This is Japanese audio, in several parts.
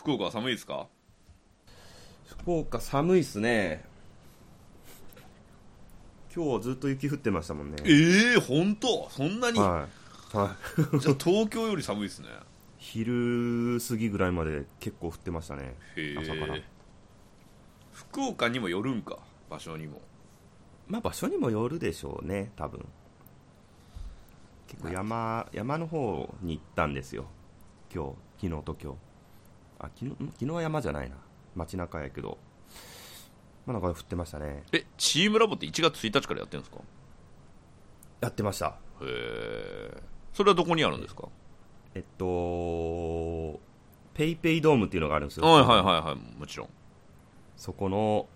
福岡は寒いですか？福岡寒いっすね。今日ずっと雪降ってましたもんね。ええー、本当？そんなに、はい、はい、じゃあ東京より寒いですね。昼過ぎぐらいまで結構降ってましたね。へ朝から。え福岡にもよるんか？場所にも。まあ場所にもよるでしょうね多分。結構山山の方に行ったんですよ。今日昨日と今日あ昨日ん？昨日は山じゃないな。街中やけど。まあなんか降ってましたね。えチームラボって1月1日からやってるんですか？やってました。へえそれはどこにあるんですか？えっとペイペイドームっていうのがあるんですよ。はいはいはいはいもちろん。そこの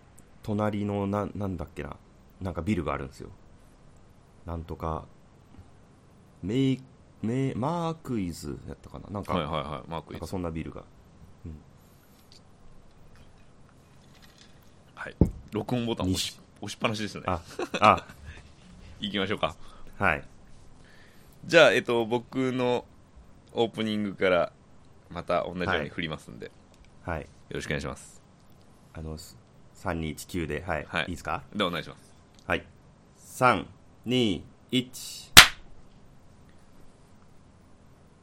隣のななんだっけな。なんかビルがあるんですよ。なんとかメイメイマークイズやったかな。なんか,、はいはいはいマークイズ。なんかそんなビルがはい。録音ボタン押し押しっぱなしですね。ああ。行きましょうか。はい。じゃあえっと僕のオープニングからまた同じように振りますんで、はい。よろしくお願いします。あの3219ではい、はい。い、いですか？でお願いします。はい。321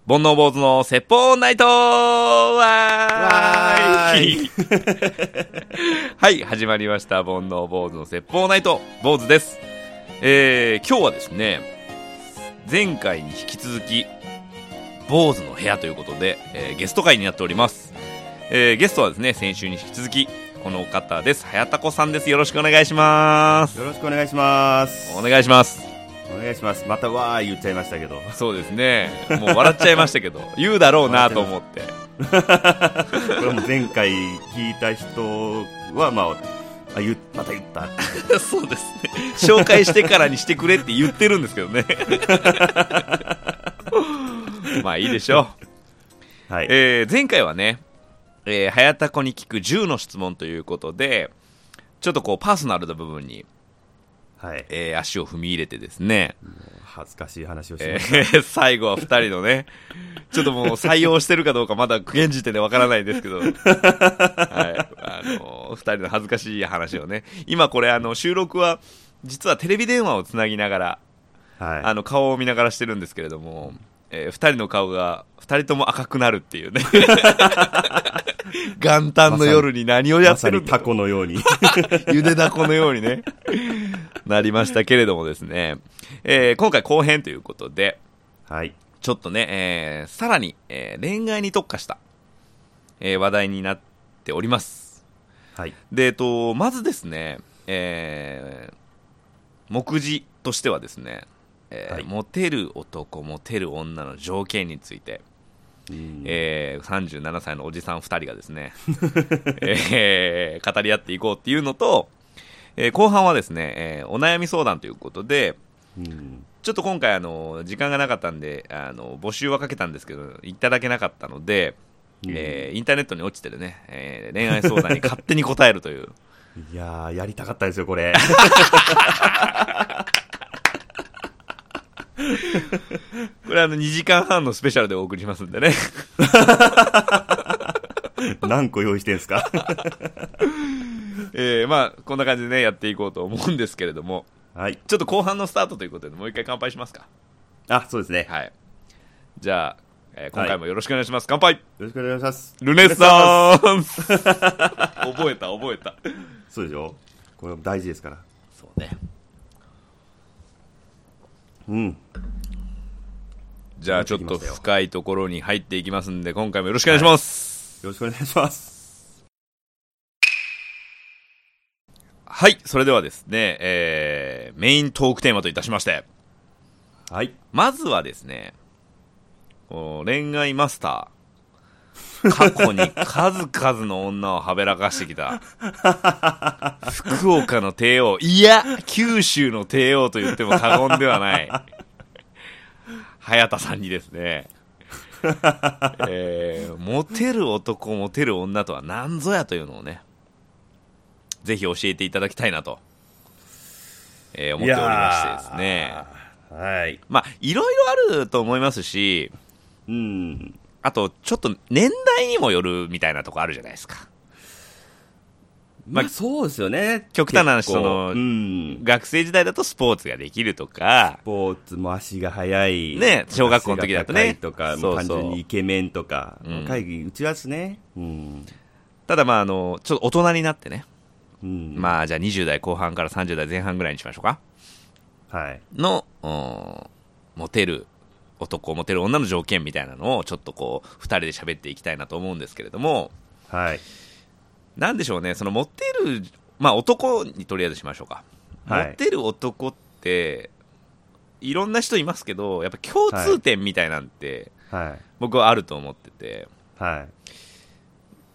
煩悩坊主の説法ナイトわーい はい、始まりました。煩悩坊主の説法ナイト坊主です。えー、今日はですね、前回に引き続き、坊主の部屋ということで、えーゲスト会になっております。えーゲストはですね、先週に引き続き、この方です。はやたこさんです。よろしくお願いします。よろしくお願いしますお願いします。お願いしますまたわー言っちゃいましたけどそうですね。もう笑っちゃいましたけど、言うだろうなと思って。これも前回聞いた人はまああ言っまた言った そうですね。紹介してからにしてくれって言ってるんですけどね。まあいいでしょう。はい、えー前回はね、えやたこに聞く10の質問ということで、ちょっとこうパーソナルな部分に、はい、えー足を踏み入れてですね、恥ずかしい話をしえました、ー 最後は2人のね、ちょっともう採用してるかどうかまだ現時点でわからないんですけど、はい、あの、2人の恥ずかしい話をね、今これあの収録は、実はテレビ電話をつなぎながら、はい。あの顔を見ながらしてるんですけれども、えー、2人の顔が2人とも赤くなるっていうね。元旦の夜に何をやまってるんだ。さにタコのように。ゆでだこのようにね。なりましたけれどもですね、えー今回後編ということではい。ちょっとね、えーさらに、えー恋愛に特化した、えー話題になっております。はい。で、えっと、まずですね、えー目次としてはですね、えーはい。モテる男、モテる女の条件について、うん。えー37歳のおじさん2人がですね、えー語り合っていこうっていうのと、えー後半はですね、えーお悩み相談ということで、うん。ちょっと今回あの、時間がなかったんであの、募集はかけたんですけど、いただけなかったので、うん。えーインターネットに落ちてるね、えー恋愛相談に勝手に答えるという。いやーやりたかったですよこれ これあの2時間半のスペシャルでお送りしますんでね。何個用意してんすか？えーまあ、こんな感じでね、やっていこうと思うんですけれども、はいちょっと後半のスタートということで、もう一回乾杯しますか。あそうですねはい。じゃあ、えー今回もよろしくお願いします。乾杯よろしくお願いしますルネッサンス 覚えた、覚えた。そうでしょ？これ大事ですからそうね。うんじゃあ、ちょっと深いところに入っていきますんで、今回もよろしくお願いします。よろしくお願いします。はい、それではですね、えーメイントークテーマといたしまして、はい。まずはですね、恋愛マスター、過去に数々の女をはべらかしてきた、福岡の帝王、いや、九州の帝王と言っても過言ではない、早田さんにですね、えーモテる男、モテる女とは何ぞやというのをね、ぜひ教えていただきたいなと、えー思っておりましてですね。はいまあ、いろいろあると思いますし、うんあと、ちょっと年代にもよるみたいなとこあるじゃないですか。まあ、そうですよね。極端な話そのうん。学生時代だとスポーツができるとかス、ポーツも足が速い。ね小学校の時だとねとか、もう単そうそう純にイケメンとか、うん会議打ち出すね。うん。ただまあ、あの、ちょっと大人になってね、うん。まあ、じゃあ20代後半から30代前半ぐらいにしましょうか。はい。の、うんモテる男、モテる女の条件みたいなのをちょっとこう、二人で喋っていきたいなと思うんですけれども、はい。なんでしょうね、そのモテる、まあ男にとりあえずしましょうか。はいモテる男って、いろんな人いますけど、やっぱ共通点みたいなんて、はい。僕はあると思ってて、はい。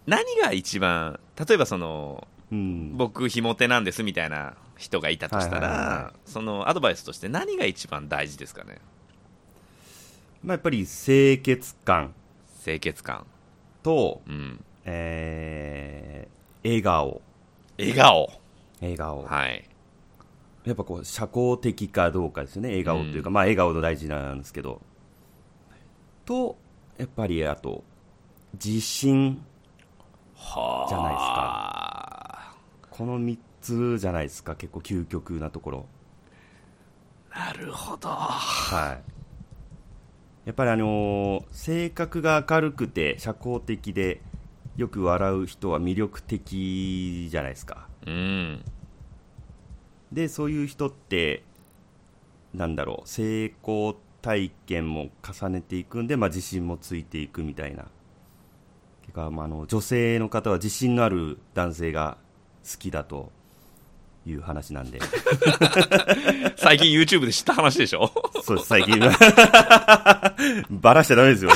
何が一番、例えばその、うん。僕、ひも手なんですみたいな人がいたとしたら、はいはいはそのアドバイスとして何が一番大事ですかね？まあ、やっぱり清潔感清潔感。と、うん。えー、笑顔。笑顔。笑顔。はい。やっぱこう、社交的かどうかですよね。笑顔というか、うんまあ、笑顔の大事なんですけど。と、やっぱり、あと、自信。はあ。じゃないですこの3つじゃないですか。結構究極なところ。なるほど。はい。やっぱりあのー性格が明るくて社交的でよく笑う人は魅力的じゃないですか。うん。で、そういう人って、なんだろう、成功体験も重ねていくんで、まあ、自信もついていくみたいな。てか、まあ、あの女性の方は自信のある男性が好きだという話なんで。最近 YouTube で知った話でしょ？そうです、最近。バラしちゃダメですよ。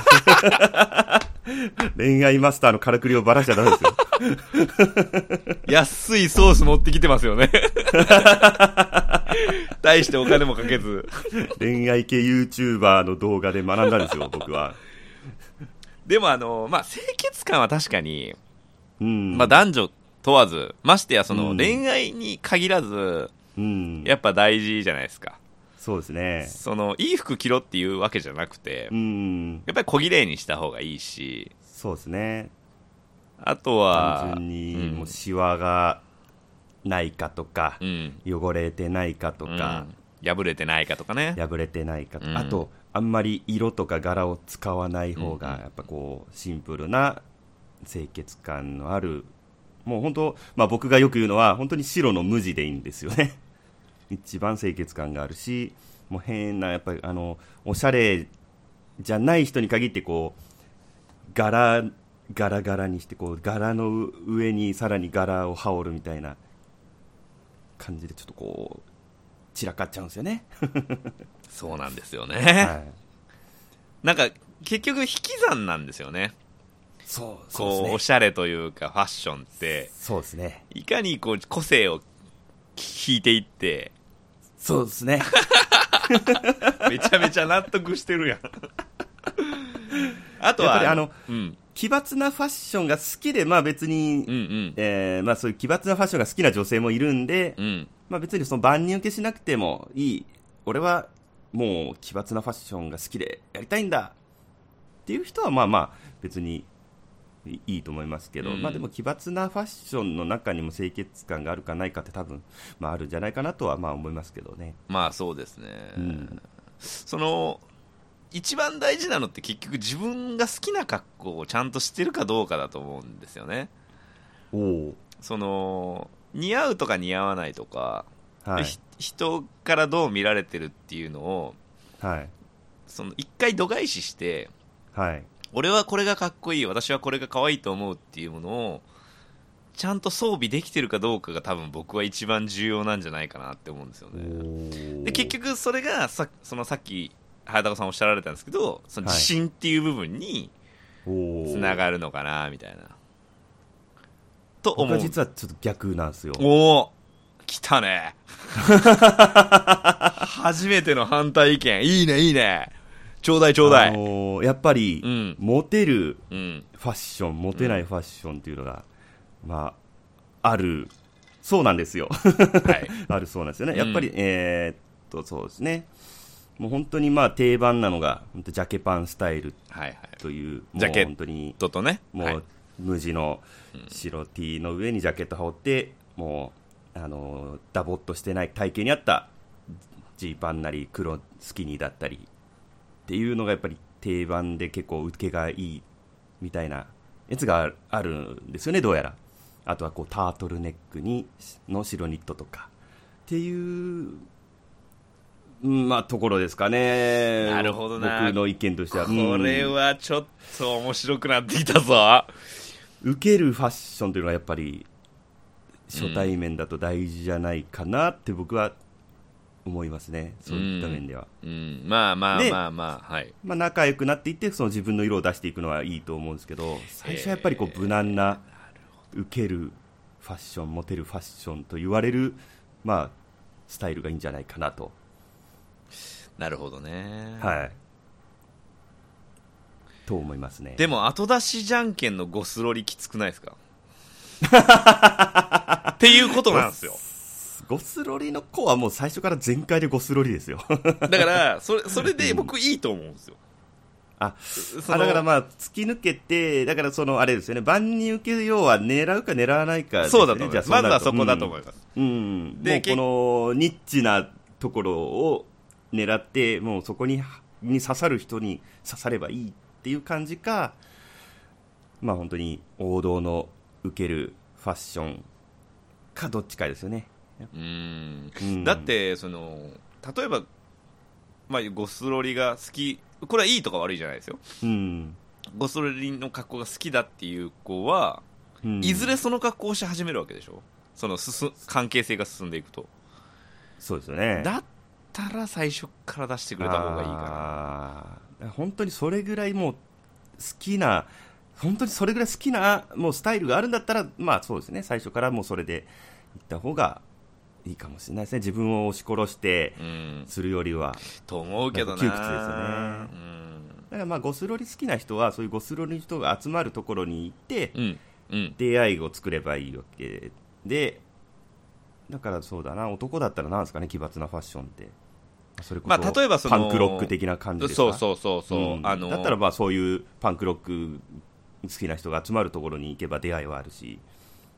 恋愛マスターのからくりをバラしちゃダメですよ。安いソース持ってきてますよね。大してお金もかけず。恋愛系 YouTuber の動画で学んだんですよ、僕は。でもあの、まあ、清潔感は確かに、うん。まあ、男女問わず、ましてやそのうん恋愛に限らず、うん。やっぱ大事じゃないですか。そうですね。その、いい服着ろっていうわけじゃなくてう、ん。やっぱり小綺麗にした方がいいし、そうですね。あとは、単純に、うんもうシワがないかとかう、ん。汚れてないかとか、うん破れてないかとかね。破れてないかとか、うんあと、あんまり色とか柄を使わない方うんが、やっぱこう、シンプルな清潔感のある、もう本当、まあ僕がよく言うのは、本当に白の無地でいいんですよね。一番清潔感があるし、もう変な、やっぱりあの、おしゃれじゃない人に限って、こう、柄、柄柄にして、こう、柄の上にさらに柄を羽織るみたいな感じで、ちょっとこう、散らかっちゃうんですよね。そうなんですよね。はいなんか、結局引き算なんですよね。そう、こう、おそうしゃれというか、ファッションって。そうですね。いかにこう、個性を引いていって、そうですね。めちゃめちゃ納得してるやん。あとは、あの、うん、奇抜なファッションが好きで、まあ別に、うんうん、えーまあそういう奇抜なファッションが好きな女性もいるんで、うん。まあ別にその万人受けしなくてもいい。俺はもう奇抜なファッションが好きでやりたいんだっていう人はまあまあ別にいいいと思いますけど、うんまあでも奇抜なファッションの中にも清潔感があるかないかって多分、まああるんじゃないかなとはまあ思いますけどね。まあそうですね。うんその、一番大事なのって結局自分が好きな格好をちゃんとしてるかどうかだと思うんですよね。おおその、似合うとか似合わないとか、はい。ひ人からどう見られてるっていうのを、はい。その一回度外視して、はい。俺はこれがかっこいい、私はこれが可愛いと思うっていうものを、ちゃんと装備できてるかどうかが多分僕は一番重要なんじゃないかなって思うんですよね。で、結局それがさ、そのさっき、早高さんおっしゃられたんですけど、そのはい自信っていう部分に局つながるのかな、みたいな。と僕は思う。実はちょっと逆なんですよ。おお来たね。初めての反対意見。いいね、いいね。ちょうだい、ちょうだい。あのーやっぱり、うんモテるうん。ファッション、モテないファッションっていうのが、まあ、ある、そうなんですよ。はい。あるそうなんですよね。うんやっぱり、えーっと、そうですね。もう本当にまあ定番なのが本当ジャケパンスタイルはいはいというジャケットもう本当にととねもう、はい無地の白 T の上にジャケット羽織ってもうあのダボっとしてない体型に合ったジーパンなり黒スキニーだったりっていうのがやっぱり定番で結構受けがいいみたいなやつがあるんですよね。どうやら。あとはこうタートルネックにの白ニットとか。っていううんまあところですかね。なるほどな。僕の意見としては。これうんはちょっと面白くなってきたぞ。受けるファッションというのはやっぱり初対面だと大事じゃないかなって僕は思いますね、そういった面では。うん。まあまあでまあまあはい。まあ、仲良くなっていってその自分の色を出していくのはいいと思うんですけど最初はやっぱりこう無難な受けるファッションモテるファッションと言われる、まあ、スタイルがいいんじゃないかなと、なるほどね。はい、と思いますね。でも後出しじゃんけんのゴスロリきつくないですか？っていうことなんですよゴスロリの子はもう最初から全開でゴスロリですよ。だからそれそれで僕いいと思うんですよ。あそのあだからまあ突き抜けてだからそのあれですよね。万人受けようは狙うか狙わないかね。そうだと思います。じゃあまずはそこだと思いすます、うん、うん。でこのニッチなところを狙ってもうそこにに刺さる人に刺さればいいっていう感じかまあ本当に王道の受けるファッションかどっちかですよね、うんうん。だってその例えば、まあ、ゴスロリが好きこれはいいとか悪いじゃないですよ。うん、ゴスロリの格好が好きだっていう子は、うん。いずれその格好をし始めるわけでしょ。その進関係性が進んでいくと。そうですよね。だったら最初から出してくれた方がいいかあー。本当にそれぐらいもう好きな本当にそれぐらい好きなもうスタイルがあるんだったらまあそうですね。最初からもうそれでいった方がいいかもしれないですね。自分を押し殺してするよりは。と思うけどな。窮屈ですよね。だからまあゴスロリ好きな人はそういうゴスロリの人が集まるところに行って出会いを作ればいいわけでだからそうだな。男だったらなんですかね奇抜なファッションって。それこそ、まあ例えばそのパンクロック的な感じですか？そうそうそうそう、うん。あのだったらまあそういうパンクロック好きな人が集まるところに行けば出会いはあるし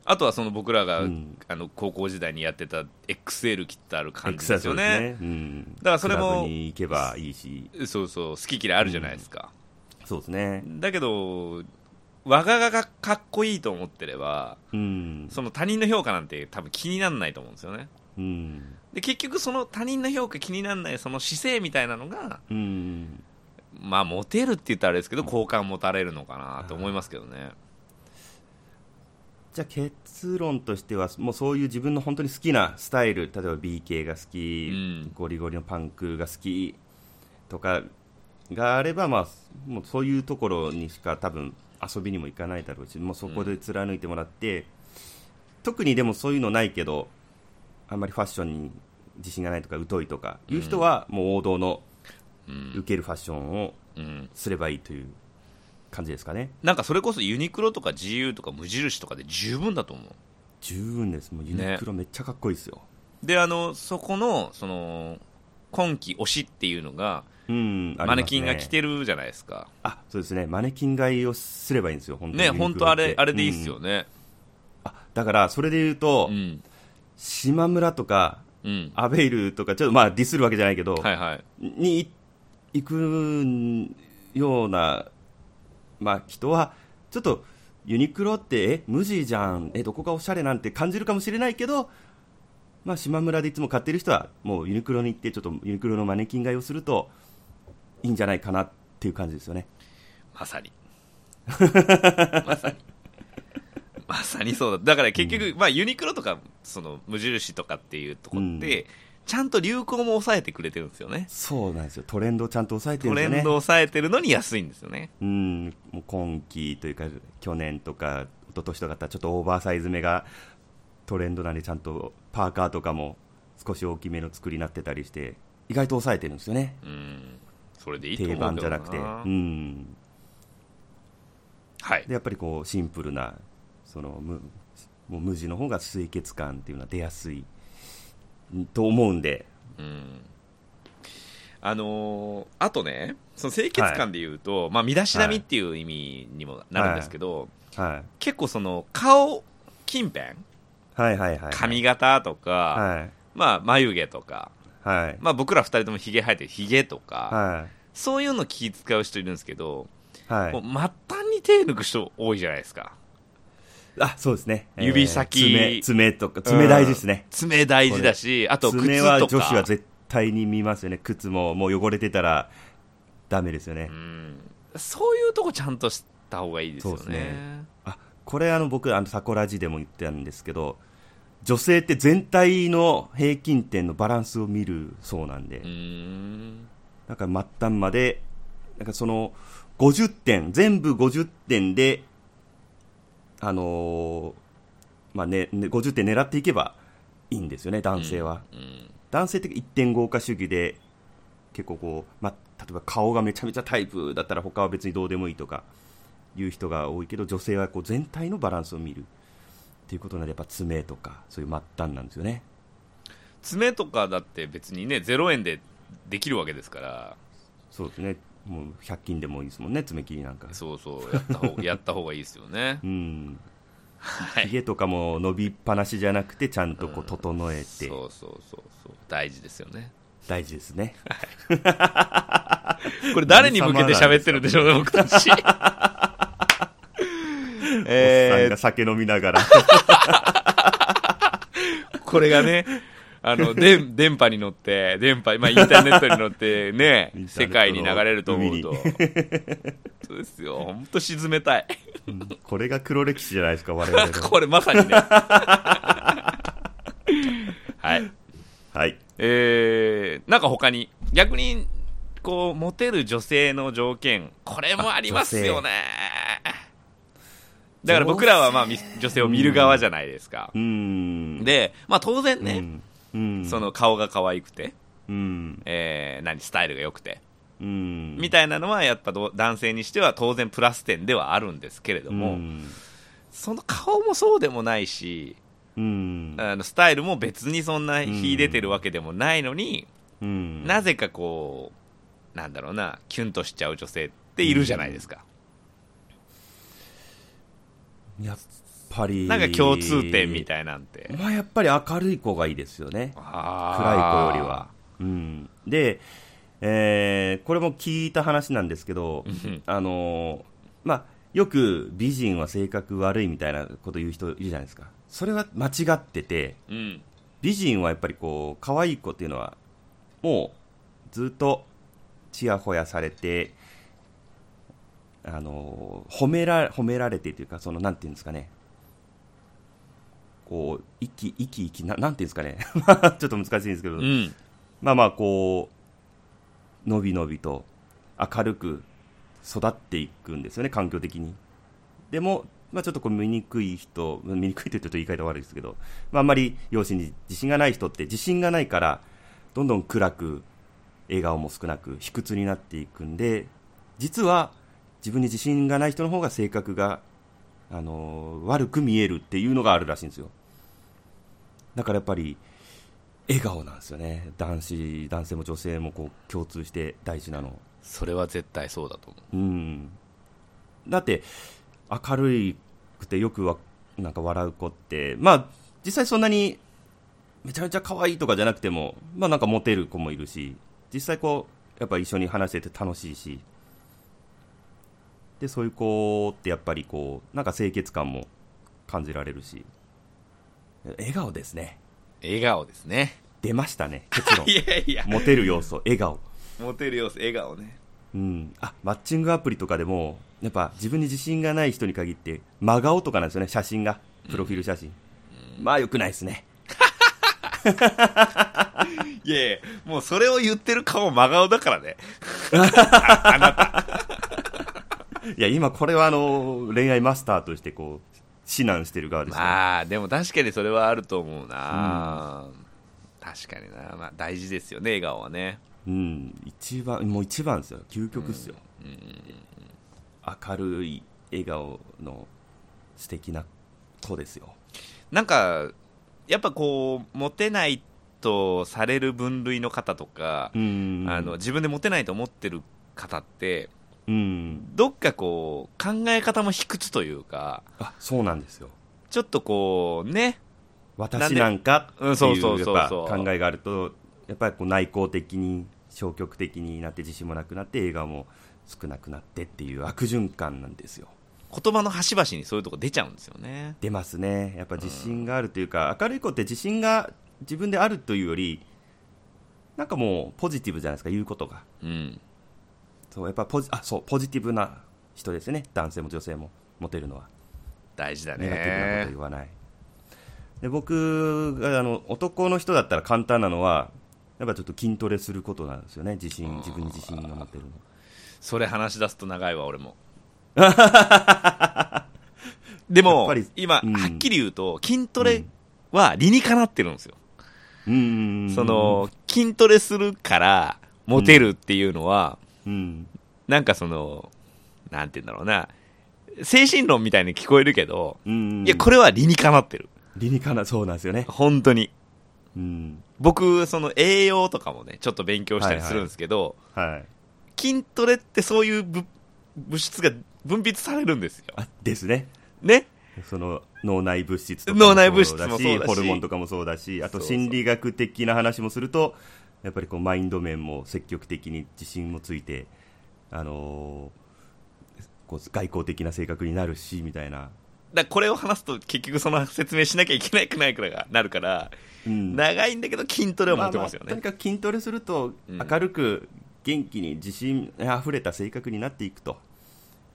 あとはその僕らが、うん。あの高校時代にやってた XL 切ってある感じですよね。うん、だからそれも行けばいいし。そうそう好き嫌いあるじゃないですか、そうですね。だけど我がががかっこいいと思ってればうん、その他人の評価なんて多分気にならないと思うんですよね。うん。で結局その他人の評価気にならないその姿勢みたいなのがうん、まあモテるって言ったらあれですけど好感持たれるのかなと思いますけどねじゃあ結論としてはもうそういう自分の本当に好きなスタイル例えば BK が好き、うん。ゴリゴリのパンクが好きとかがあれば、まあ、もうそういうところにしか多分遊びにも行かないだろうしもうそこで貫いてもらって、特にでもそういうのないけどあんまりファッションに自信がないとか疎いとかいう人はもう王道のうん、受けるファッションをうん、すればいいという感じですかね。なんかそれこそユニクロとか GU とか無印とかで十分だと思う。十分です。もうユニクロめっちゃかっこいいですよ、であのそこのその今季推しっていうのがうんマネキンが着るてるじゃないですか。あそうですね。マネキン買いをすればいいんですよ本当に。ね本当あれあれでいいっすようん。ねあだからそれで言うと、うん。島村とかうん。アベイルとかちょっとまあディスるわけじゃないけど、はいはい。に行くような、まあ、人はちょっとユニクロってえ無地じゃん。えどこがおしゃれなんて感じるかもしれないけど、まあ、島村でいつも買ってる人はもうユニクロに行ってちょっとユニクロのマネキン買いをするといいんじゃないかなっていう感じですよね。まさに。まさに。まさに。そうだ。だから結局、まあ、ユニクロとかその無印とかっていうとこって、うんちゃんと流行も抑えてくれてるんですよね。そうなんですよ。トレンドをちゃんと抑えてるトんですよね。レンドを抑えてるのに安いんですよね。うんもう今季というか去年とか一昨年とかだったらちょっとオーバーサイズ目がトレンドなんでちゃんとパーカーとかも少し大きめの作りになってたりして意外と抑えてるんですよね。うん。それでいいと定番じゃな。くてうんはい。でやっぱりこうシンプルなその無もう無地の方が清潔感っていうのは出やすい。んと思うんで。うん。あのーあとねその清潔感で言うと、まあ、身だしなみっていう意味にもなるんですけど、はい。結構その顔近辺はいはいはい髪型とか、はい。まあ、眉毛とか、はい。まあ、僕ら二人ともひげ生えてるひげとか、はそういうの気使う人いるんですけど、いはい。もう末端に手抜く人多いじゃないですかあそうですね。指先。爪爪とか爪大事ですね。爪大事だしあと靴爪はとか女子は絶対に見ますよね。靴ももう汚れてたらダメですよね、うん。そういうとこちゃんとした方がいいですよね。そうですね。あこれあの僕あのサコラジでも言ってたんですけど女性って全体の平均点のバランスを見るそうなんで、うーん。だから末端までなんかその50点全部50点であのーまあねね50点狙っていけばいいんですよね男性は、うん男性って1.5化主義で結構こう、まあ、例えば顔がめちゃめちゃタイプだったら他は別にどうでもいいとかいう人が多いけど女性はこう全体のバランスを見るっていうことなのでやっぱ爪とかそういう末端なんですよね。爪とかだって別にね0円でできるわけですから。そうですねもう100均でもいいですもんね爪切りなんか。そうそうやった方 やった方がいいですよね。うん。はい。とかも伸びっぱなしじゃなくてちゃんとこう整えて。そうそうそうそう。大事ですよね。大事ですね。これ誰に向けて喋ってるんでしょうね僕たちおっさんえが酒飲みながら。ー、これがねあので電波に乗って電波、まあ、インターネットに乗ってね世界に流れると思うと。海そうですよ。本当沈めたい。これが黒歴史じゃないですか我々の。これまさにね。はい。はい。えー、なんか他に逆にこうモテる女性の条件これもありますよね。だから僕らはまあみ女性を見る側じゃないですか。う、ん。で、まあ、当然ね、うんうん。その顔が可愛くて、うん。えー何スタイルが良くて、うん。みたいなのはやっぱど男性にしては当然プラス点ではあるんですけれども、うん。その顔もそうでもないしうん。あのスタイルも別にそんな秀でてるわけでもないのに、うん。なぜかこうなんだろうなキュンとしちゃう女性っているじゃないですか、やっぱり。なんか共通点みたいなんて、まあやっぱり明るい子がいいですよね。暗い子よりは、うん、で、えーこれも聞いた話なんですけどうん。あのーまあよく美人は性格悪いみたいなこと言う人いるじゃないですか。それは間違っててうん。美人はやっぱりこう可愛い子っていうのはもうずっとちやほやされてあの褒めら褒められてというかそのなんていうんですかねこう生き生き生きななんていうんですかね。ちょっと難しいんですけど、うん。まあまあこうのびのびと明るく育っていくんですよね環境的に。でも、まあ、ちょっとこう醜い人醜いと言うと言い方悪いですけど、まあ、あんまり容姿に自信がない人って自信がないからどんどん暗く笑顔も少なく卑屈になっていくんで実は自分に自信がない人の方が性格が、あのー悪く見えるっていうのがあるらしいんですよだからやっぱり笑顔なんですよね。男子男性も女性もこう共通して大事なの。それは絶対そうだと思う。ん。だって明るくてよくわなんか笑う子ってまあ実際そんなにめちゃめちゃ可愛いとかじゃなくてもまあなんかモテる子もいるし実際こうやっぱ一緒に話してて楽しいし。でそういう子ってやっぱりこうなんか清潔感も感じられるし笑顔ですね。う笑顔ですね。出ましたね結論。いやいや。モテる要素笑顔。モテる様子笑顔ね。うん、あマッチングアプリとかでもやっぱ自分に自信がない人に限って真顔とかなんですよね写真が。プロフィール写真、まあよくないですね。いやいやもうそれを言ってる顔真顔だからね。いや今これはあの恋愛マスターとしてこう指南してる側ですね、まあでも確かにそれはあると思うな、確かにな、まあ、大事ですよね笑顔はね。うん。一番もう一番ですよ。究極っすよ、明るい笑顔の素敵な子ですよ。なんかやっぱこうモテないとされる分類の方とか、うん。あの自分でモテないと思ってる方ってうん。どっかこう考え方も卑屈というかあそうなんですよ。ちょっとこうね私なんかっていそう考えがあるとやっぱりこう内向的に消極的になって自信もなくなって映画も少なくなってっていう悪循環なんですよ。言葉の端々にそういうとこ出ちゃうんですよね。出ますね。やっぱ自信があるというか、明るい子って自信が自分であるというよりなんかもうポジティブじゃないですか言うことが。うんそうやっぱポジあそうポジティブな人ですね。男性も女性もモテるのは。大事だネガティブなことね言わない、で僕があの男の人だったら簡単なのはやっぱちょっと筋トレすることなんですよね。自信自分に自信が持てるの。それ話し出すと長いわ俺も。でも今、うん。はっきり言うと筋トレは理にかなってるんですよ、うん。その筋トレするからモテるっていうのは、うん。なんかそのなんて言うんだろうな。精神論みたいに聞こえるけど、うんいやこれは理にかなってる。理にかなそうなんですよね。本当に。うん。僕その栄養とかもねちょっと勉強したりするんですけど、はい筋トレってそういう物物質が分泌されるんですよ。あですね。ね？その脳内物質とかも脳内物質もそうだし。ホルモンとかもそうだしあと心理学的な話もするとやっぱりこうマインド面も積極的に自信もついて、あのーこう外交的な性格になるしみたいな、だこれを話すと結局その説明しなきゃいけないくないくらいがなるから、うん。長いんだけど筋トレは持てますよね、ああとにかく筋トレするとうん明るく元気に自信あふれた性格になっていくと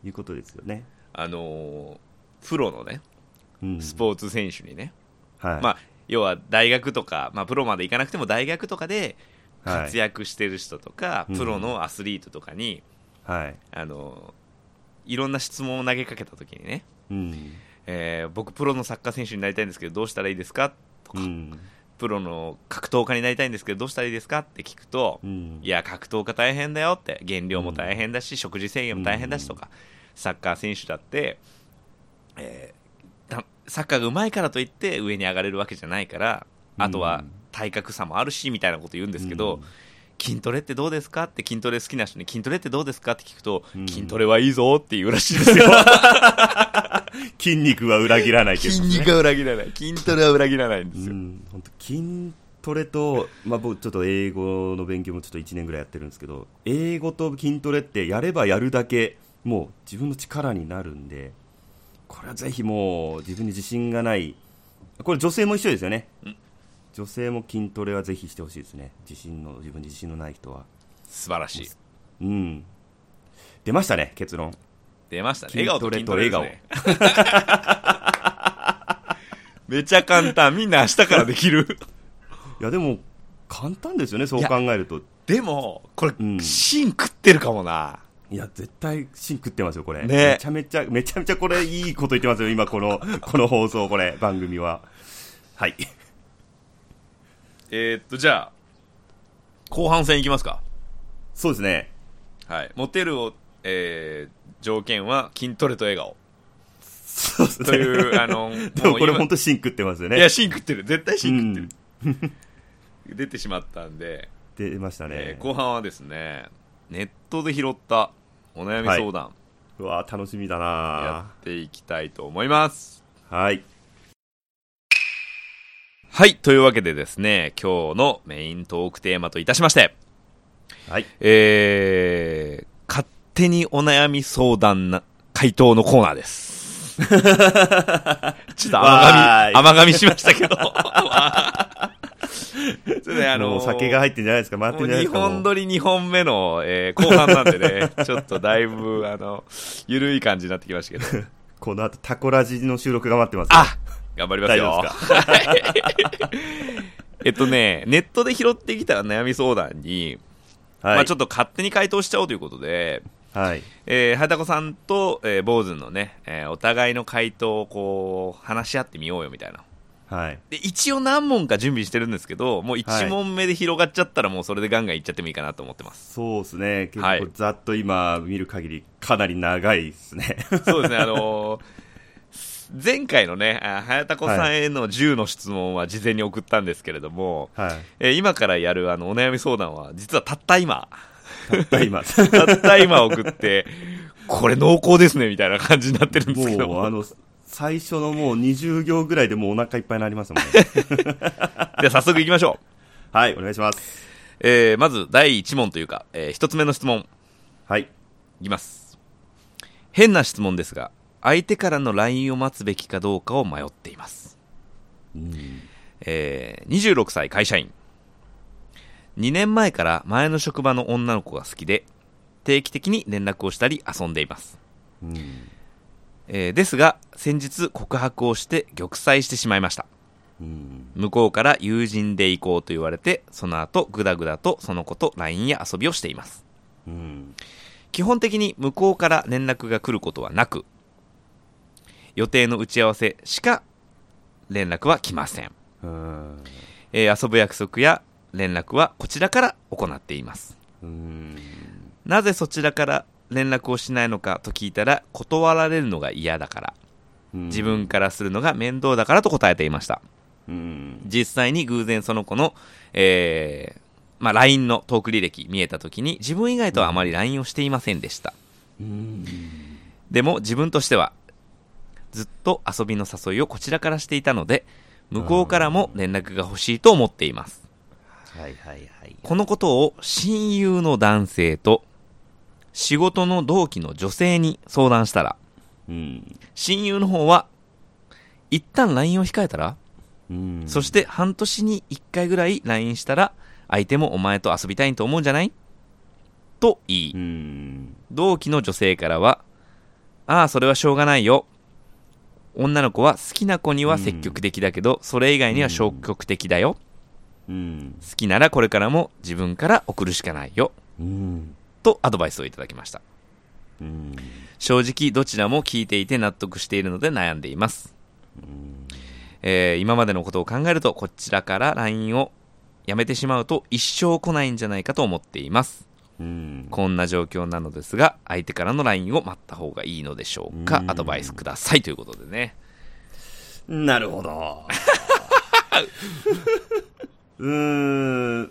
いうことですよね、あのープロのねうん。スポーツ選手にね、はい。まあ要は大学とか、まあ、プロまで行かなくても大学とかではい活躍してる人とか、うん。プロのアスリートとかに、はい。あのいろんな質問を投げかけた時にね、うん。えー僕プロのサッカー選手になりたいんですけどどうしたらいいですかとか、うん。プロの格闘家になりたいんですけどどうしたらいいですかって聞くと、うん。いや格闘家大変だよって減量も大変だし、食事制限も大変だしとか、サッカー選手だって、えーだサッカーが上手いからといって上に上がれるわけじゃないからあとは体格差もあるしみたいなこと言うんですけど、うん。筋トレってどうですかって筋トレ好きな人に筋トレってどうですかって聞くと、うん。筋トレはいいぞって言うらしいですよ。筋肉は裏切らないけど、ね、筋肉は裏切らない。筋トレは裏切らないんですよ、うん、本当筋トレと、まあ、僕ちょっと英語の勉強もちょっと1年ぐらいやってるんですけど英語と筋トレってやればやるだけもう自分の力になるんでこれはぜひもう自分に自信がない。これ女性も一緒ですよね。うん女性も筋トレはぜひしてほしいですね。自信の自分に自信のない人は。素晴らしい。うん。出ましたね結論。出ましたね。笑顔と筋トレですね。めちゃ簡単。みんな明日からできる。いやでも簡単ですよねそう考えると。でもこれ、うん。芯食ってるかもな。いや、絶対、芯食ってますよ、これ。ね。めちゃめちゃ、めちゃめちゃこれ、いいこと言ってますよ、今、この、この放送、これ、番組は。はい。えー、っとじゃあ後半戦いきますかそうですね。はいモテるを、えー条件は筋トレと笑顔そうですね。というあの でもこれ今本当芯食ってますよね。いや芯食ってる絶対う芯食ってん。る、出てしまったんで、出ましたえねー。後半はですねネットで拾ったお悩み相談うわ楽しみだやなっていきたいと思いますはい。はいというわけでですね今日のメイントークテーマといたしましてはい。えー、勝手にお悩み相談な回答のコーナーです。ちょっと甘噛み、甘噛みしましたけど。それであのー酒が入ってんじゃないですか、回ってもう2んじゃないですか。もう本撮り2本目の、えー後半なんでね、ちょっとだいぶ、あの、ゆるい感じになってきましたけど。この後、タコラジの収録が待ってますよ。あ頑張りますよ。えっとね、ネットで拾ってきた悩み相談に、はい。まあちょっと勝手に回答しちゃおうということで、はい。えー、はたこさんと、えー、坊主のね、えーお互いの回答をこう、話し合ってみようよみたいな。はい。で、一応何問か準備してるんですけど、もう1問目で広がっちゃったらもうそれでガンガンいっちゃってもいいかなと思ってます。そうですね。結はい構、ざっと今、見る限り、かなり長いですね。そうですね、あのー前回のね、あ早田子さんへの10の質問は事前に送ったんですけれども、はい。えー今からやるあのお悩み相談は、実はたった今、たった今。たった今送って、これ濃厚ですね、みたいな感じになってるんですけどもう、あの、最初のもう20行ぐらいでもうお腹いっぱいになりますもんね。では早速行きましょう。はい、お願いします。えーまず第1問というか、え1つ目の質問、はい。いきます。変な質問ですが、相手からの LINE を待つべきかどうかを迷っています。うん。えー26歳会社員。2年前から前の職場の女の子が好きで、定期的に連絡をしたり遊んでいます。うん。えーですが、先日告白をして玉砕してしまいました。うん。向こうから友人で行こうと言われて、その後ぐだぐだとその子と LINE や遊びをしています。うん。基本的に向こうから連絡が来ることはなく、予定の打ち合わせしか連絡は来ません。うん。えー遊ぶ約束や連絡はこちらから行っています。うん。なぜそちらから連絡をしないのかと聞いたら、断られるのが嫌だから、自分からするのが面倒だからと答えていました。うん。実際に偶然その子の、えーまあ、LINE のトーク履歴見えた時に自分以外とはあまり LINE をしていませんでした。うん。でも自分としてはずっと遊びの誘いをこちらからしていたので向こうからも連絡が欲しいと思っていますはいはいはい。このことを親友の男性と仕事の同期の女性に相談したらうん。親友の方は一旦 LINE を控えたら、うん。そして半年に1回ぐらい LINE したら相手もお前と遊びたいと思うんじゃない？と言い、うん。同期の女性からは、ああ、それはしょうがないよ。女の子は好きな子には積極的だけど、それ以外には消極的だよ。うん。好きならこれからも自分から送るしかないよ。うん。とアドバイスをいただきました。うん。正直どちらも聞いていて納得しているので悩んでいます。えー今までのことを考えると、こちらから LINE をやめてしまうと一生来ないんじゃないかと思っています。うん。こんな状況なのですが、相手からの LINE を待った方がいいのでしょうか？う。んアドバイスくださいということでね。なるほど。うーん。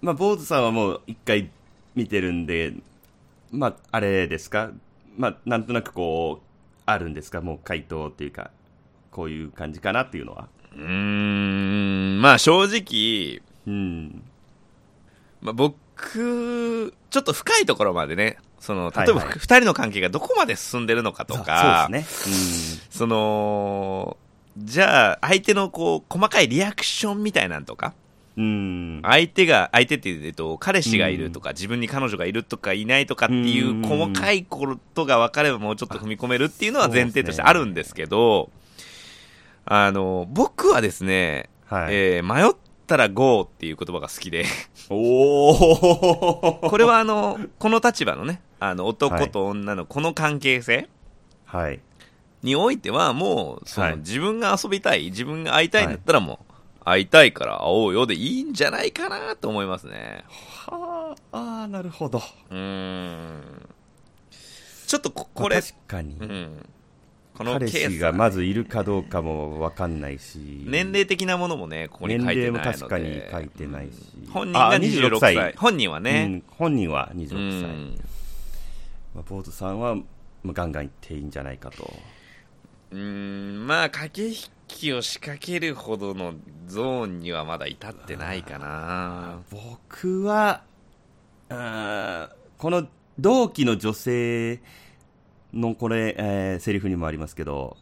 まあ、坊主さんはもう一回見てるんで、まあ、あれですか？まあ、なんとなくこう、あるんですか？もう回答っていうか、こういう感じかなっていうのは。うーん、まあ正直、うん。まあ、僕、ちょっと深いところまでね、その、例えば二人の関係がどこまで進んでるのかとか、そうですね。その、じゃあ、相手のこう、細かいリアクションみたいなんとか、うん。うん。相手が、相手っていう、えっと、彼氏がいるとか、自分に彼女がいるとかいないとかっていううん細かいことが分かればもうちょっと踏み込めるっていうのは前提としてあるんですけど、あの、僕はですね、はい。えー迷ったら GO っていう言葉が好きで、おおこれはあの、この立場のね、あの、男と女のこの関係性はい。においてはもう、その、はい自分が遊びたい、自分が会いたいんだったらもう、会いたいから会おうよでいいんじゃないかなと思いますね。はあ、ああ、なるほど。うーん。ちょっとこ、これ、確かに。うん。この彼ケース氏がまずいるかどうかもわかんないし。年齢的なものもね、ここに書いてないので。年齢も確かに書いてないしうん本人があ26 26歳。歳本人はうね。ん、本人はう26歳。ん。まあ、坊主さんは、まあ、ガンガンいっていいんじゃないかと。うーん、まあ、駆け引きを仕掛けるほどのゾーンにはまだ至ってないかな。僕は、あーこの同期の女性のこれ、えーセリフにもありますけど、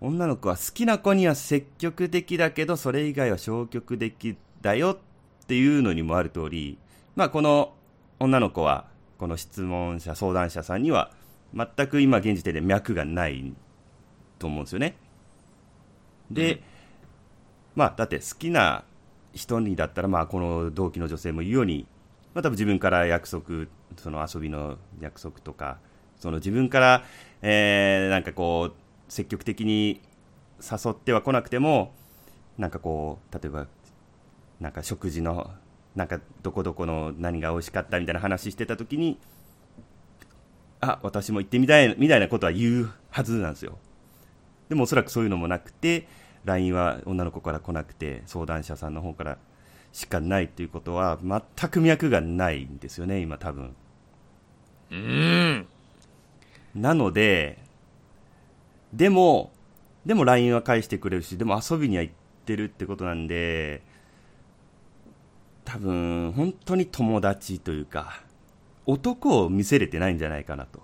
女の子は好きな子には積極的だけど、それ以外は消極的だよっていうのにもある通り、まあこの女の子は、この質問者、相談者さんには、全く今現時点で脈がないと思うんですよね。で、うんまあだって好きな人にだったら、まあこの同期の女性も言うように、まあ多分自分から約束、その遊びの約束とか、その自分から、えーなんかこう、積極的に誘っては来なくても、なんかこう、例えば、なんか食事の、なんかどこどこの何が美味しかったみたいな話してた時に、あ、私も行ってみたい、みたいなことは言うはずなんですよ。でもおそらくそういうのもなくて LINE は女の子から来なくて相談者さんの方からしかないということは全く脈がないんですよね今多分うん。なのででもでも LINE は返してくれるしでも遊びには行ってるってことなんで多分本当に友達というか男を見せれてないんじゃないかなと。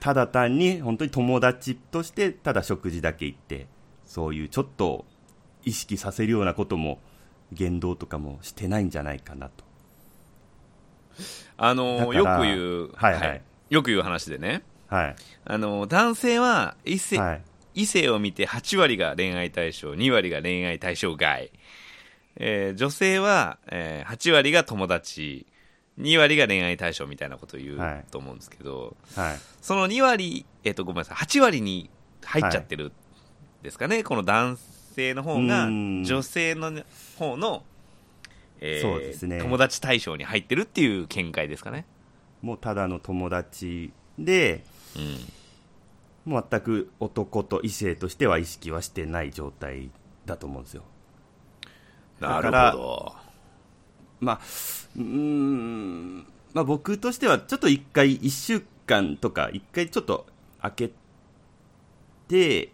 ただ単に本当に友達としてただ食事だけ行ってそういうちょっと意識させるようなことも言動とかもしてないんじゃないかなと。あのよく言う、はい。はい。よく言う話でね、はい。あの男性は異性,、はい。異性を見て8割が恋愛対象、2割が恋愛対象外。えー女性は、えー8割が友達、2割が恋愛対象みたいなことを言はい。うと思うんですけど、はい。その2割、えっ、と、ごめんなさい、8割に入っちゃってるですかね、この男性の方がうん。女性の方の、えーそうですね。友達対象に入ってるっていう見解ですかね。もうただの友達でうん。もう全く男と異性としては意識はしてない状態だと思うんですよ。なるほど。まあうーん、まあ、僕としてはちょっと一回一週間とか一回ちょっと開けて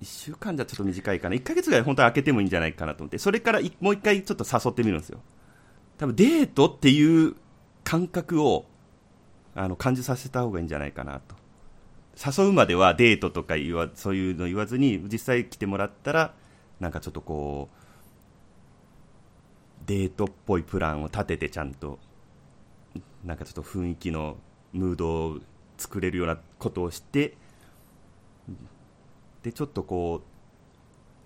一週間じゃちょっと短いかな。一ヶ月ぐらい本当は開けてもいいんじゃないかなと思って。それからいもう一回ちょっと誘ってみるんですよ。多分デートっていう感覚をあの感じさせた方がいいんじゃないかなと。誘うまではデートとか言わそういうの言わずに実際来てもらったらなんかちょっとこうデートっぽいプランを立ててちゃんとなんかちょっと雰囲気のムードを作れるようなことをしてでちょっとこ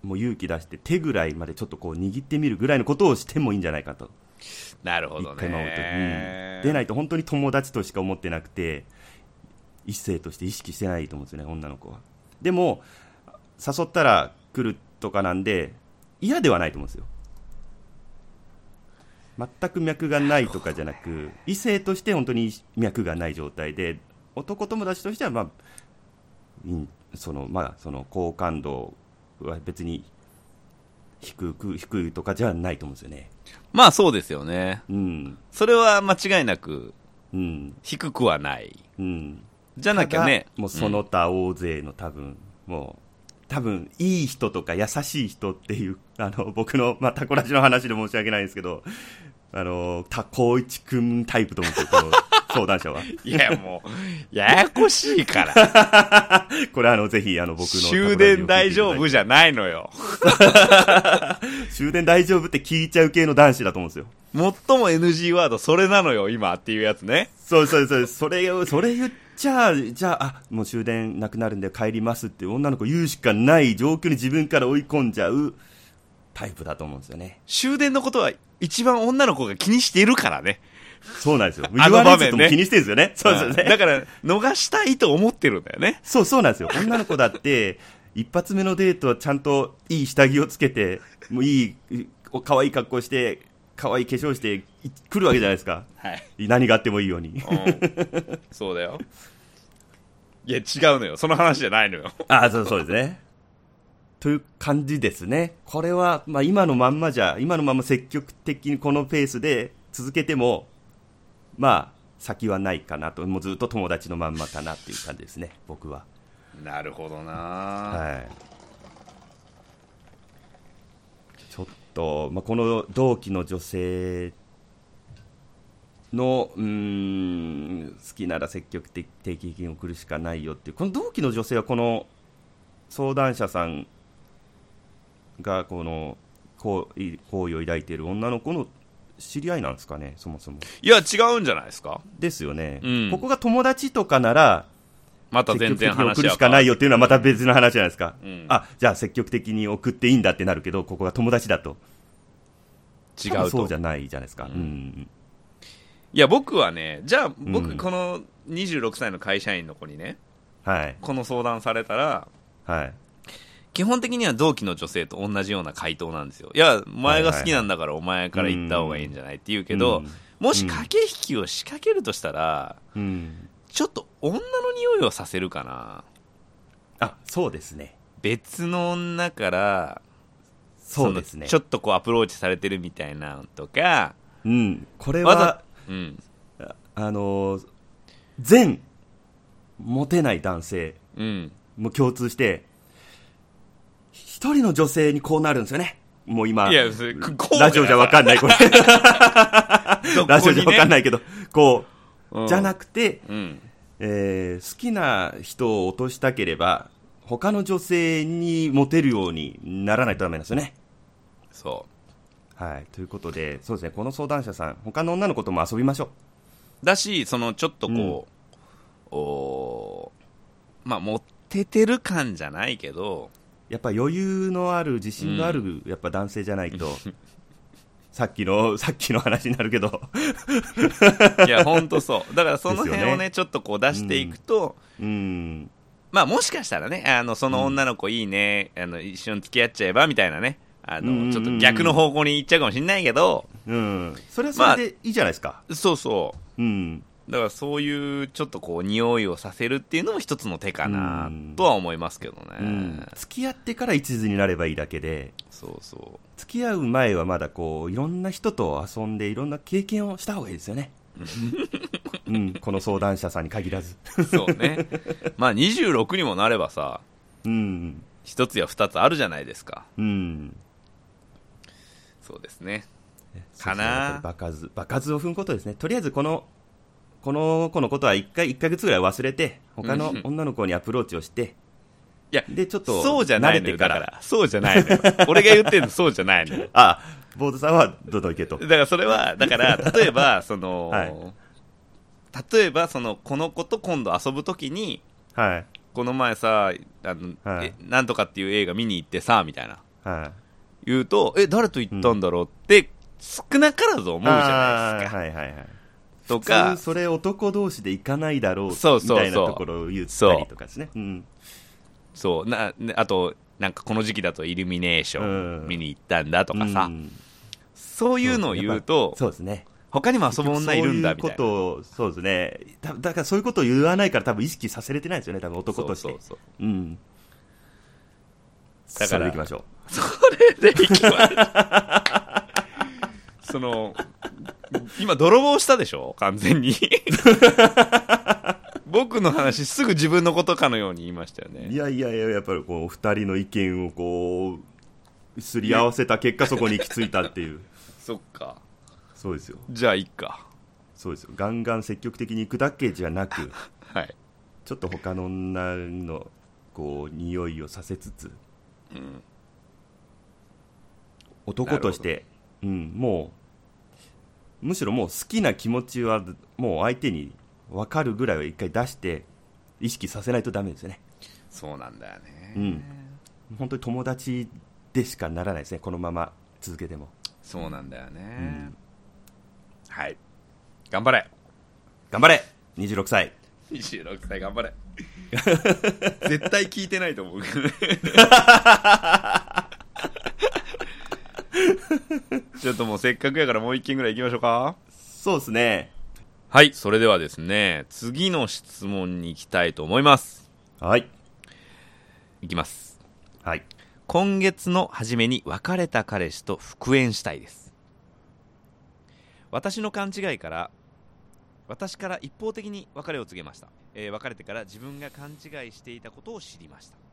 うもう勇気出して手ぐらいまでちょっとこう握ってみるぐらいのことをしてもいいんじゃないかと。なるほど一回回ると、ねうん。でないと本当に友達としか思ってなくて異性として意識してないと思うんですよね女の子はでも誘ったら来るとかなんで嫌ではないと思うんですよ全く脈がないとかじゃなく異性として本当に脈がない状態で男友達としてはまあそのまあその好感度は別に低く低いとかじゃないと思うんですよねまあそうですよね。うんそれは間違いなくうん低くはない。うんじゃなきゃね。もうその他大勢の多分、もう多分いい人とか優しい人っていうあの僕の、まあ、タコラジの話で申し訳ないんですけどあのタコイチ君タイプと思うんですよこの相談者は いやもう、ややこしいから。これあのぜひあの僕の終電大丈夫じゃないのよ。終電大丈夫って聞いちゃう系の男子だと思うんですよ最も NG ワードそれなのよ、今っていうやつね。そうそうそうそれをそれ言っちゃじゃああもう終電なくなるんで帰りますって女の子言うしかない状況に自分から追い込んじゃうタイプだと思うんですよね終電のことは一番女の子が気にしているからね。そうなんですよ。あの場面ね気にしてるんですよね。そうですよね。だから、逃したいと思ってるんだよね。そうそうなんですよ。女の子だって、一発目のデートはちゃんといい下着をつけて、もういい、お可愛い格好して、可愛い化粧してい来るわけじゃないですか。はい。何があってもいいように。うん。そうだよ。いや、違うのよ。その話じゃないのよ。ああ、そうそうですね。という感じですね。これは、まあ今のまんまじゃ、今のまま積極的にこのペースで続けても、まあ、先はないかなと。もうずっと友達のまんまかなっていう感じですね。僕は。なるほどな、はい。ちょっと、まあ、この同期の女性の、うーん、好きなら積極的定期金を送るしかないよっていう、この同期の女性はこの相談者さんが、この、好意好意を抱いている女の子の知り合いなんですかね、そもそも。いや、違うんじゃないですか？ですよね。うん。ここが友達とかなら、また全然話は送るしかないよっていうのはまた別の話じゃないですか、うん。あじゃあ積極的に送っていいんだってなるけどここが友達だと。違うそうじゃないじゃないですか、うん。うんいや僕はねじゃあ僕うん。この26歳の会社員の子にねはい。この相談されたらはい基本的には同期の女性と同じような回答なんですよ。いやお前が好きなんだからお前から言った方がいいんじゃないって言うけど、うん。もし駆け引きを仕掛けるとしたらうん。ちょっと女の匂いをさせるかな。あそうですね。別の女からそうですね。ちょっとこうアプローチされてるみたいなのとかうん。これはうん。あのー全モテない男性うん。も共通して一人の女性にこうなるんですよね。もう今ラジオじゃわかんないこれ。ラジオじゃわかんないけどこう、うん。じゃなくて、うん。えー好きな人を落としたければ他の女性にモテるようにならないとダメなんですよね。そはい。ということでそうですね。この相談者さん他の女の子とも遊びましょう。だしそのちょっとこう、おーまあ持っててる感じゃないけどうやっぱ余裕のある自信のある、やっぱ男性じゃないと。さっきのさっきの話になるけど。いや本当そう。だからその辺をねね。ちょっとこう出していくと、うん。まあもしかしたらねあのその女の子いいね、あの一緒に付き合っちゃえばみたいなねあうんうん。うんのちょっと逆の方向に行っちゃうかもしれないけど、うん。それはそれでいいじゃないですか、そうそう。うんだからそういうちょっとこう匂いをさせるっていうのも一つの手かなうん。とは思いますけどね、うん。付き合ってから一途になればいいだけで。そうそ付き合う前はまだこういろんな人と遊んでいろんな経験をした方がいいですよね、うん、この相談者さんに限らず、うそうね。まあ26にもなればさうん。一つや二つあるじゃないですか。うん、そうですね。かな。場数場数を踏むことですね。とりあえずこのこの子のことは1回1ヶ月ぐらい忘れて他の女の子にアプローチをしていやでちょっとそうじゃないのよだから。そうじゃないのよ。俺が言ってるのそうじゃないのよ。あボードさんはどんどん行けと。だからそれは、だから、例えば、その、はい。例えば、その、この子と今度遊ぶときに、はい。この前さ、あの、はい。えなんとかっていう映画見に行ってさ、みたいな。はい。言うと、え、誰と行ったんだろうって、少なからず思うじゃないですか。はいはいはいと普か通、それ男同士で行かないだろうみたいなところを言ったりとかですね。う。ん。そう、な、ねあと、なんかこの時期だとイルミネーショうん。ン見に行ったんだとかさ、うん。そういうのを言うと、そうですね。他にも遊ぶ女いるんだみたいな。そういうことをそうですね。ただからそういうことを言わないから多分意識させれてないですよね多分男として。そうそうそうう。ん。だからそれでいきましょそれでいきます。その、今、泥棒したでしょ？完全に。僕の話、すぐ自分のことかのように言いましたよういね。やいやいややっぱりこう二人の意見をこうすり合わせた結果そこに行き着いたっていう そっか。そうですよじゃあ、いっか。そうですよガンガン積極的に行くだけじゃなく はい。ちょっと他の女のこう匂いをさせつつうん。男として、うん、もうむしろもう好きな気持ちはもう相手に分かるぐらいは一回出して意識させないとダメですよねそうなんだよね。うん本当に友達でしかならないですねこのまま続けてもそうなんだよね。んはい。頑張れ。頑張れ26歳26歳頑張れ。絶対聞いてないと思うけどね。ちょっともうせっかくやからもう一件ぐらい行きましょうか。そうですねはい。それではですね、次の質問に行きたいと思います。はいいきます。はい今月の初めに別れた彼氏と復縁したいです。私の勘違いから、私から一方的に別れを告げました。えー別れてから自分が勘違いしていたことを知りました。